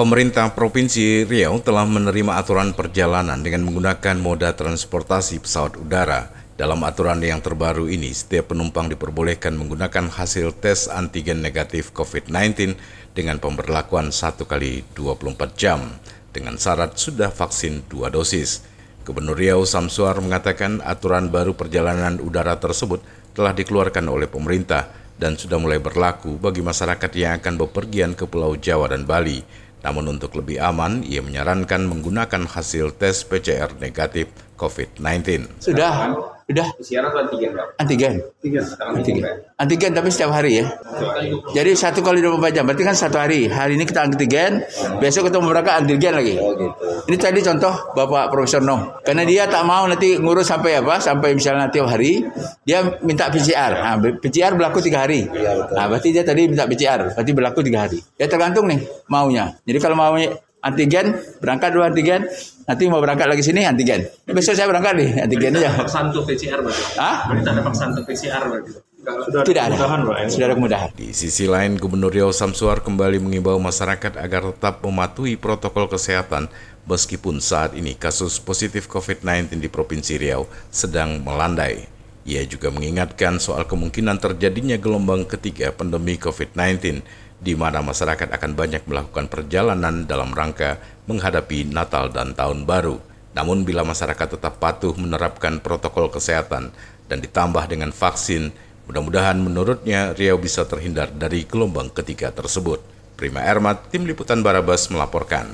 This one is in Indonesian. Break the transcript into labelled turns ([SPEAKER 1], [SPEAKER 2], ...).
[SPEAKER 1] Pemerintah Provinsi Riau telah menerima aturan perjalanan dengan menggunakan moda transportasi pesawat udara. Dalam aturan yang terbaru ini, setiap penumpang diperbolehkan menggunakan hasil tes antigen negatif COVID-19 dengan pemberlakuan 1 kali 24 jam dengan syarat sudah vaksin dua dosis. Gubernur Riau Samsuar mengatakan aturan baru perjalanan udara tersebut telah dikeluarkan oleh pemerintah dan sudah mulai berlaku bagi masyarakat yang akan bepergian ke Pulau Jawa dan Bali namun untuk lebih aman, ia menyarankan menggunakan hasil tes PCR negatif COVID-19.
[SPEAKER 2] Sudah, sudah.
[SPEAKER 3] PCR atau antigen?
[SPEAKER 2] Antigen.
[SPEAKER 3] Antigen.
[SPEAKER 2] Antigen. Antigen tapi setiap hari ya. Jadi satu kali 24 jam, berarti kan satu hari. Hari ini kita antigen, besok kita berangkat antigen lagi. Ini tadi contoh Bapak Profesor Noh. Karena dia tak mau nanti ngurus sampai apa, sampai misalnya tiap hari, dia minta PCR. Nah, PCR berlaku tiga hari. Nah, berarti dia tadi minta PCR, berarti berlaku tiga hari. Ya tergantung nih maunya. Jadi kalau mau antigen, berangkat dua antigen, nanti mau berangkat lagi sini antigen. Besok saya berangkat nih antigen aja.
[SPEAKER 3] Vaksin untuk PCR berarti?
[SPEAKER 2] Hah?
[SPEAKER 3] Berarti ada vaksin untuk PCR berarti?
[SPEAKER 2] Sudah Tidak ada. Sudah ada kemudahan.
[SPEAKER 1] Di sisi lain, Gubernur Riau Samsuar kembali mengimbau masyarakat agar tetap mematuhi protokol kesehatan meskipun saat ini kasus positif COVID-19 di Provinsi Riau sedang melandai. Ia juga mengingatkan soal kemungkinan terjadinya gelombang ketiga pandemi COVID-19 di mana masyarakat akan banyak melakukan perjalanan dalam rangka menghadapi Natal dan Tahun Baru. Namun bila masyarakat tetap patuh menerapkan protokol kesehatan dan ditambah dengan vaksin, Mudah-mudahan menurutnya Riau bisa terhindar dari gelombang ketiga tersebut. Prima Ermat, Tim Liputan Barabas melaporkan.